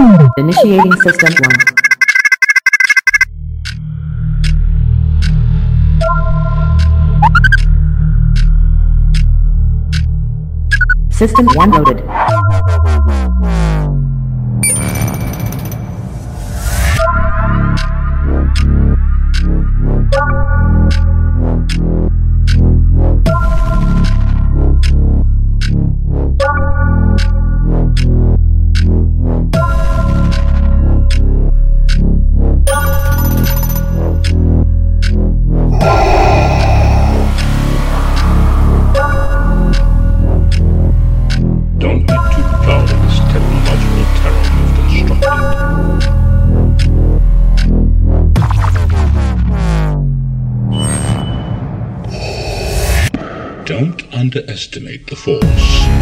Initiating System 1. System 1 loaded. Don't underestimate the Force.